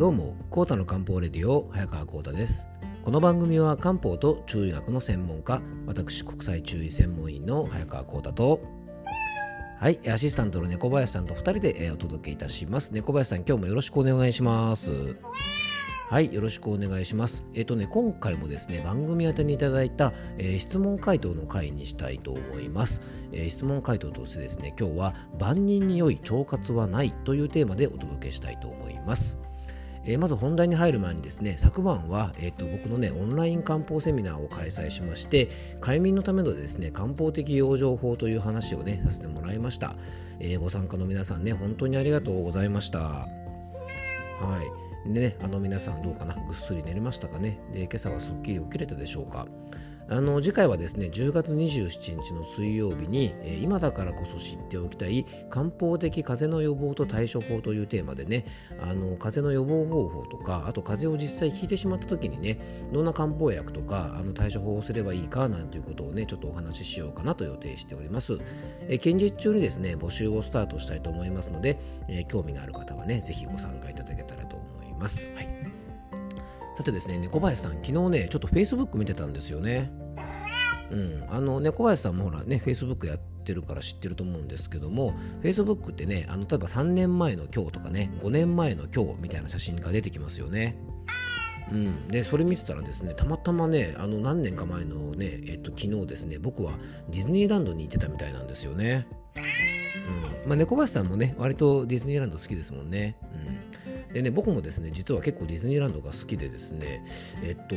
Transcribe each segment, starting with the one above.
どうも、コータの漢方レディオ、早川コータです。この番組は漢方と中医学の専門家、私、国際中医専門医の早川コータと、はい、アシスタントの猫林さんと2人でお届けいたします。猫林さん、今日もよろしくお願いします。はい、よろしくお願いします。えっ、とね、今回もですね、番組宛てにいただいた、えー、質問回答の回にしたいと思います、えー、質問回答としてですね、今日は万人に良い腸活はないというテーマでお届けしたいと思います。えー、まず本題に入る前にですね昨晩は、えーと、僕のねオンライン漢方セミナーを開催しまして快眠のためのですね漢方的養生法という話をねさせてもらいました、えー、ご参加の皆さんね本当にありがとうございました。はい。でねあの皆さんどうかな？ぐっすり寝れましたかね？で今朝はすっきり起きれたでしょうか？あの次回はですね10月27日の水曜日に、えー、今だからこそ知っておきたい漢方的風邪の予防と対処法というテーマでねあの風邪の予防方法とかあと風邪を実際ひいてしまった時にねどんな漢方薬とかあの対処法をすればいいかなんていうことをねちょっとお話ししようかなと予定しております、えー、近日中にですね募集をスタートしたいと思いますので、えー、興味がある方はねぜひご参加いただけたらと思います。はい。さてですね、猫林さん、昨日ね、ちょっと Facebook 見てたんですよね。うん、あの猫林さんもほらね、Facebook やってるから知ってると思うんですけども、Facebook ってね、あの例えば3年前の今日とかね、5年前の今日みたいな写真が出てきますよね。うん、でそれ見てたらですねたまたまねあの何年か前のね、えっと、昨日ですね僕はディズニーランドに行ってたみたいなんですよね。うんまあ、猫林さんもね割とディズニーランド好きですもんね。うんでね、僕もですね、実は結構ディズニーランドが好きでですね、えっと、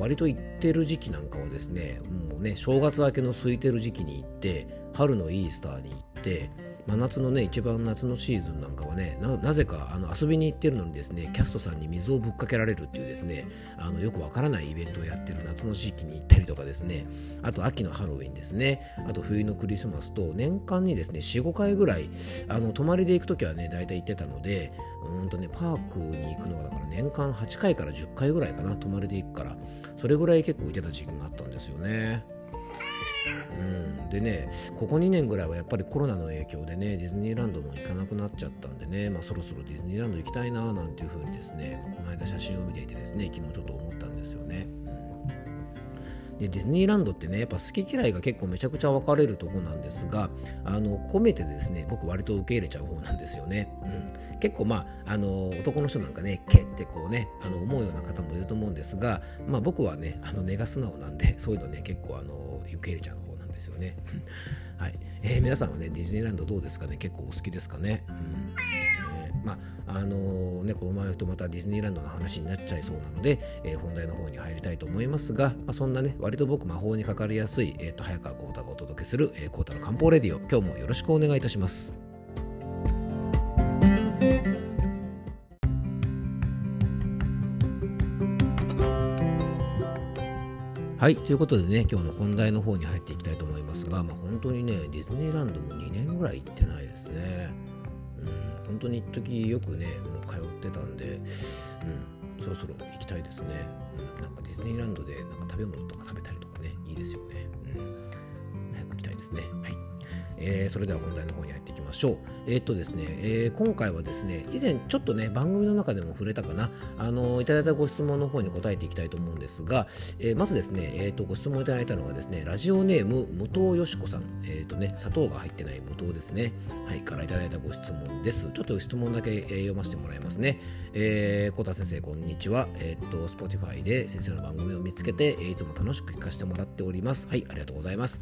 割と行ってる時期なんかはですね、もうね、正月明けの空いてる時期に行って、春のイースターに行って、真夏のね一番夏のシーズンなんかはねなぜかあの遊びに行ってるのにですねキャストさんに水をぶっかけられるっていうですねあのよくわからないイベントをやってる夏の時期に行ったりとかですね。あと秋のハロウィンですね。あと冬のクリスマスと年間にですね45回ぐらいあの泊まりで行く時はね大体行ってたのでうんとねパークに行くのがだから年間8回から10回ぐらいかな泊まりで行くからそれぐらい結構行ってた時期があったんですよね。うん、でねここ2年ぐらいはやっぱりコロナの影響でねディズニーランドも行かなくなっちゃったんでね、まあ、そろそろディズニーランド行きたいななんていうふうにですね、ま、この間写真を見ていてですね昨日ちょっと思ったんですよね。でディズニーランドってねやっぱ好き嫌いが結構めちゃくちゃ分かれるとこなんですがあの込めてですね僕割と受け入れちゃう方なんですよね、うん、結構まああの男の人なんかねけってこうねあの思うような方もいると思うんですが、まあ、僕はねあの根が素直なんでそういうのね結構あの受け入れちゃう方なんですよね。はい。えー、皆さんはねディズニーランドどうですかね？結構お好きですかね、うん。まああのね、この前とまたディズニーランドの話になっちゃいそうなので、えー、本題の方に入りたいと思いますが、まあ、そんなね、割と僕魔法にかかりやすい、えーと、早川幸太がお届けする、えー、幸太の漢方レディオ、今日もよろしくお願いいたします。はい、ということでね、今日の本題の方に入っていきたいと思いますが、まあ、本当にね、ディズニーランドも2年ぐらい行ってないですね。本当に一時よくねもう通ってたんで、うん、そろそろ行きたいですね、うん、なんかディズニーランドでなんか食べ物とか食べたりとかねいいですよね、うん、早く行きたいですね。はい。えー、それでは本題の方に入っていきましょう。えー、っとですね、えー、今回はですね、以前ちょっとね、番組の中でも触れたかな、あのいただいたご質問の方に答えていきたいと思うんですが、えまずですね、えっと、ご質問いただいたのがですね、ラジオネーム、武藤よしこさん、えっとね、砂糖が入ってない武藤ですね、はい、からいただいたご質問です。ちょっと質問だけ、え読ませてもらいますね。えー、小田先生、こんにちは。えっと、Spotify で先生の番組を見つけて、えいつも楽しく聞かせてもらっております。はい、ありがとうございます。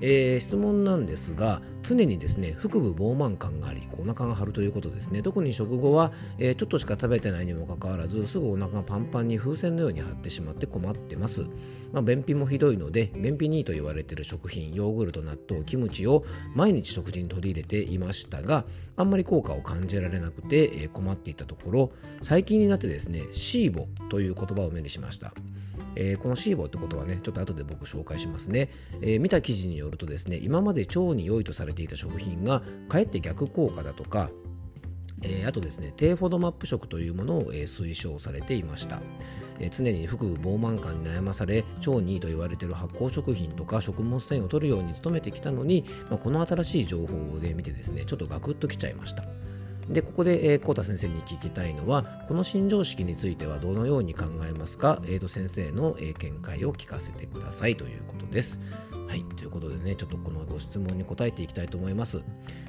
えー、質問なんですが常にですね腹部膨満感がありお腹が張るということですね。特に食後は、えー、ちょっとしか食べてないにもかかわらずすぐお腹がパンパンに風船のように張ってしまって困ってます、まあ、便秘もひどいので便秘にいいと言われている食品ヨーグルト納豆キムチを毎日食事に取り入れていましたがあんまり効果を感じられなくて、えー、困っていたところ最近になってですねシーボという言葉を目にしました。えー、このシーボってことはね、ちょっと後で僕紹介しますね、えー、見た記事によるとですね、今まで腸に良いとされていた食品がかえって逆効果だとか、えー、あとですね、低フォドマップ食というものを、えー、推奨されていました。えー、常に腹部膨満感に悩まされ、腸にいいと言われている発酵食品とか食物繊維を取るように努めてきたのに、まあ、この新しい情報で見てですね、ちょっとガクッときちゃいました。でここで、えー、コー先生に聞きたいのはこの新常識についてはどのように考えますか、えーと、先生の、えー、見解を聞かせてくださいということです。はい、ということでね、ちょっとこのご質問に答えていきたいと思います。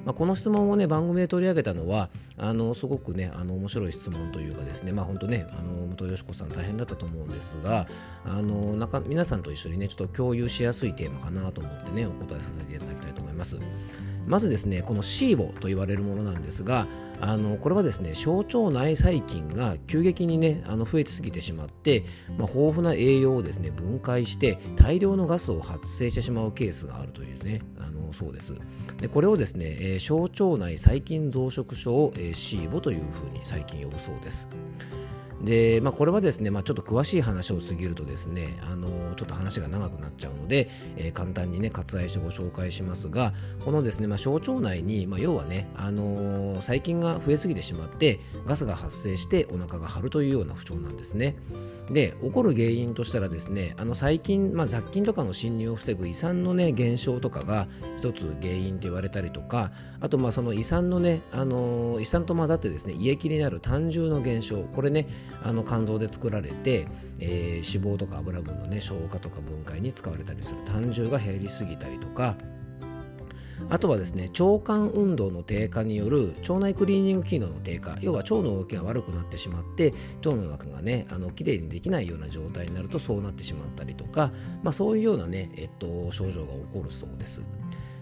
まあ、この質問をね、番組で取り上げたのは、あのすごくね、あの面白い質問というかですね、まあ本当ね、あの元よしこさん大変だったと思うんですが、あのなか皆さんと一緒にね、ちょっと共有しやすいテーマかなと思ってね、お答えさせていただきたいと思います。まずですねこのシーボと言われるものなんですがあのこれはですね小腸内細菌が急激にねあの増えすぎてしまって、まあ、豊富な栄養をですね分解して大量のガスを発生してしまうケースがあるというねあのそうです。でこれをですね、えー、小腸内細菌増殖症を、えー、シーボというふうに最近呼ぶそうです。で、まあ、これはですね、まあ、ちょっと詳しい話を過ぎるとですね、あのちょっと話が長くなっちゃうので、えー、簡単にね、割愛してご紹介しますが、このですね、まあ、小腸内に、まあ、要はね、あのー、細菌が増えすぎてしまって、ガスが発生してお腹が張るというような不調なんですね。で、起こる原因としたらですね、あの細菌、まあ、雑菌とかの侵入を防ぐ胃酸のね、減少とかが一つ原因と言われたりとか、あと、まあ、その胃酸のね、あのー、胃酸と混ざってですね、胃液になる胆汁の減少、これね、あの肝臓で作られて、えー、脂肪とか油分のね消化とか分解に使われたりする。胆汁が減りすぎたりとか。あとはですね腸管運動の低下による腸内クリーニング機能の低下。要は腸の動きが悪くなってしまって腸の中がねあのきれいにできないような状態になるとそうなってしまったりとか、まあ、そういうようなね、えっと、症状が起こるそうです。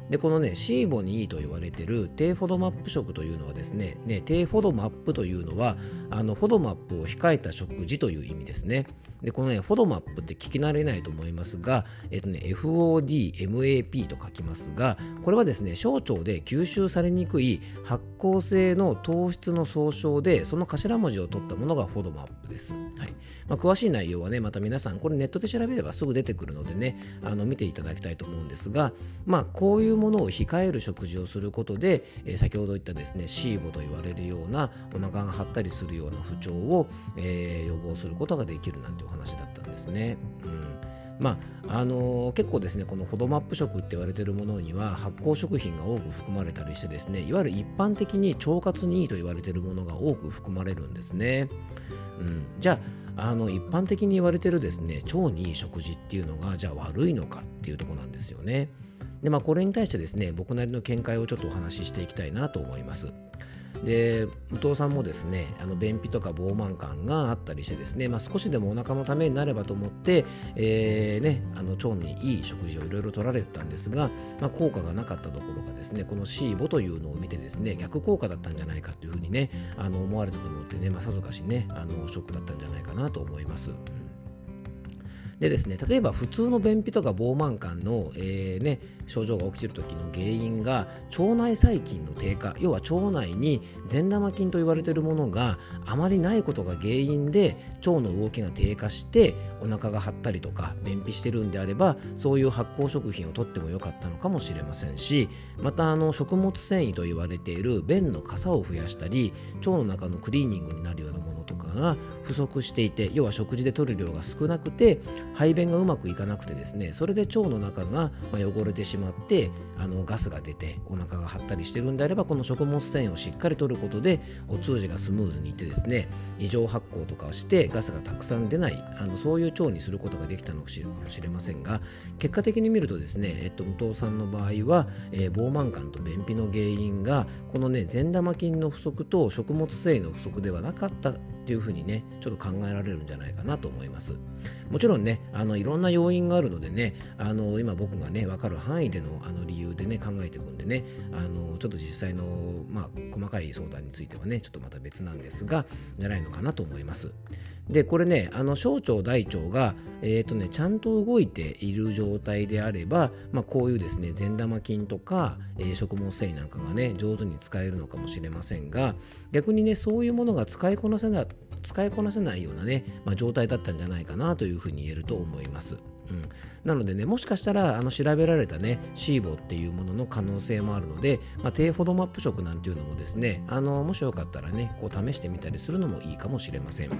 でこのねシーボにいいと言われてる低フォドマップ食というのはですねね低フォドマップというのはあのフォドマップを控えた食事という意味ですね。でこのねフォドマップって聞き慣れないと思いますが、えっとね、FODMAP と書きますがこれはですね小腸で吸収されにくい発酵性の糖質の総称でその頭文字を取ったものがフォドマップです、はい。まあ、詳しい内容はねまた皆さんこれネットで調べればすぐ出てくるのでねあの見ていただきたいと思うんですがまあこういうものを控える食事をすることで、えー、先ほど言ったですねシーボと言われるようなお腹が張ったりするような不調を、えー、予防することができるなんて話だったんですね。うんまああのー、結構ですねこのフォドマップ食って言われているものには発酵食品が多く含まれたりしてですねいわゆる一般的に腸活にいいと言われているものが多く含まれるんですね。うん、じゃああの一般的に言われているですね腸にいい食事っていうのがじゃあ悪いのかっていうとこなんですよね。で、まあ、これに対してですね、僕なりの見解をちょっとお話ししていきたいなと思います。で武藤さんもですねあの便秘とか膨満感があったりしてですね、まあ、少しでもお腹のためになればと思って、えーね、あの腸にいい食事をいろいろ取られてたんですが、まあ、効果がなかったところがですねこのシーボというのを見てですね逆効果だったんじゃないかというふうにねあの思われたと思ってね、まあ、さぞかしねあのショックだったんじゃないかなと思います。でですね、例えば普通の便秘とか膨満感の、えーね、症状が起きている時の原因が腸内細菌の低下。要は腸内に善玉菌と言われているものがあまりないことが原因で腸の動きが低下してお腹が張ったりとか便秘してるんであればそういう発酵食品をとってもよかったのかもしれませんしまたあの食物繊維と言われている便の傘を増やしたり腸の中のクリーニングになるようなものとかが不足していて要は食事で摂る量が少なくて排便がうまくいかなくてですねそれで腸の中が汚れてしまってあのガスが出てお腹が張ったりしてるんであればこの食物繊維をしっかり取ることでお通じがスムーズにいってですね異常発酵とかをしてガスがたくさん出ないあのそういう腸にすることができたのかもしれませんが結果的に見るとですね、えっと、武藤さんの場合は、えー、膨満感と便秘の原因がこのね善玉菌の不足と食物繊維の不足ではなかったっていうふうにねちょっと考えられるんじゃないかなと思います。もちろんねあのいろんな要因があるのでねあの今僕がね分かる範囲でのあの理由でね考えていくんでねあのちょっと実際の、まあ、細かい相談についてはねちょっとまた別なんですがじゃないのかなと思います。でこれねあの小腸大腸が、えーとね、ちゃんと動いている状態であれば、まあ、こういうですね善玉菌とか、えー、食物繊維なんかがね上手に使えるのかもしれませんが逆にねそういうものが使いこなせな使いこなせないようなね、まあ、状態だったんじゃないかなというふうに言えると思います。うん、なのでね、もしかしたらあの調べられたね、シーボっていうものの可能性もあるので、まあ、低フォドマップ食なんていうのもですね、あのもしよかったらね、こう試してみたりするのもいいかもしれません。うん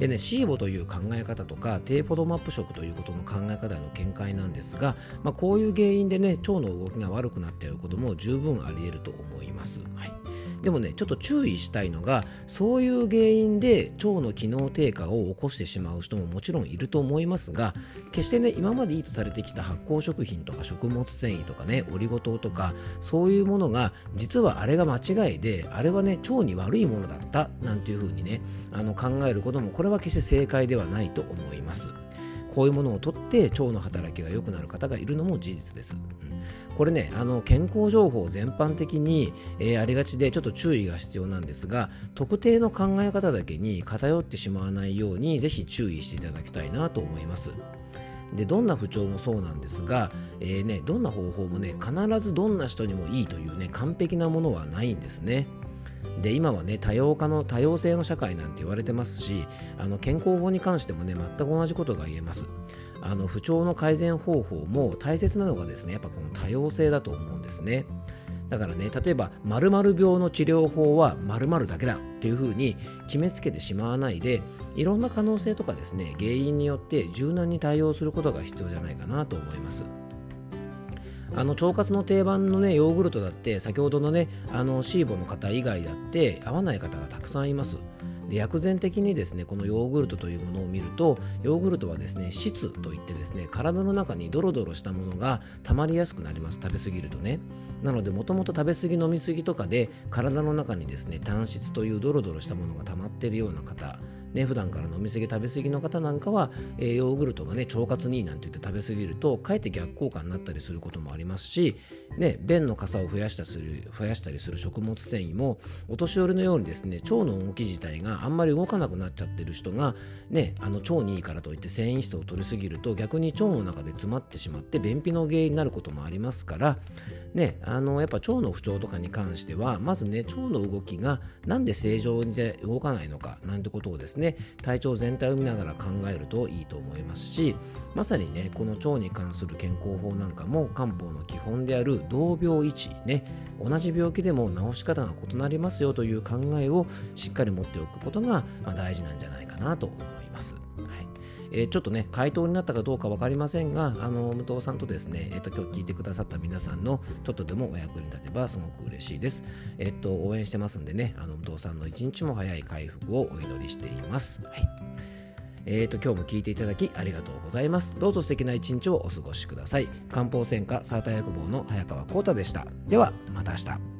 でね、シーボという考え方とか、低フォドマップ食ということの考え方の見解なんですが、まあ、こういう原因でね、腸の動きが悪くなっちゃうことも十分あり得ると思います。はいでもねちょっと注意したいのがそういう原因で腸の機能低下を起こしてしまう人ももちろんいると思いますが決してね今までいいとされてきた発酵食品とか食物繊維とかねオリゴ糖とかそういうものが実はあれが間違いであれはね腸に悪いものだったなんていうふうにねあの考えることもこれは決して正解ではないと思います。こういうものをとって腸の働きが良くなる方がいるのも事実です。これね、あの健康情報全般的に、えー、ありがちでちょっと注意が必要なんですが、特定の考え方だけに偏ってしまわないように、ぜひ注意していただきたいなと思います。でどんな不調もそうなんですが、えーね、どんな方法もね必ずどんな人にもいいというね完璧なものはないんですね。で今はね多様化の多様性の社会なんて言われてますしあの健康法に関してもね全く同じことが言えます。あの不調の改善方法も大切なのがですねやっぱこの多様性だと思うんですね。だからね例えば〇〇病の治療法は〇〇だけだっていうふうに決めつけてしまわないでいろんな可能性とかですね原因によって柔軟に対応することが必要じゃないかなと思います。あの腸活の定番のねヨーグルトだって先ほどのねあのシーボの方以外だって合わない方がたくさんいます。で薬膳的にですねこのヨーグルトというものを見るとヨーグルトはですね質といってですね体の中にドロドロしたものが溜まりやすくなります。食べ過ぎるとね。なのでもともと食べ過ぎ飲み過ぎとかで体の中にですね単質というドロドロしたものが溜まっているような方ね、普段から飲み過ぎ食べ過ぎの方なんかは、えー、ヨーグルトがね腸活にいいなんて言って食べ過ぎるとかえって逆効果になったりすることもありますし、ね、便の傘を増やしたする増やしたりする食物繊維もお年寄りのようにですね腸の動き自体があんまり動かなくなっちゃってる人が、ね、あの腸にいいからといって繊維質を取りすぎると逆に腸の中で詰まってしまって便秘の原因になることもありますからね、あのやっぱ腸の不調とかに関してはまずね腸の動きがなんで正常に動かないのかなんてことをですねね体調全体を見ながら考えるといいと思いますしまさにねこの腸に関する健康法なんかも漢方の基本である同病一ね同じ病気でも治し方が異なりますよという考えをしっかり持っておくことが、まあ、大事なんじゃないかなと思います。はいえー、ちょっとね、回答になったかどうか分かりませんが、あの、武藤さんとですね、えっ、ー、と、今日聞いてくださった皆さんのちょっとでもお役に立てばすごく嬉しいです。えっ、ー、と、応援してますんでね、あの、武藤さんの一日も早い回復をお祈りしています。はい。えーと、今日も聞いていただきありがとうございます。どうぞ素敵な一日をお過ごしください。漢方専科サーター薬房の早川幸太でした。では、また明日。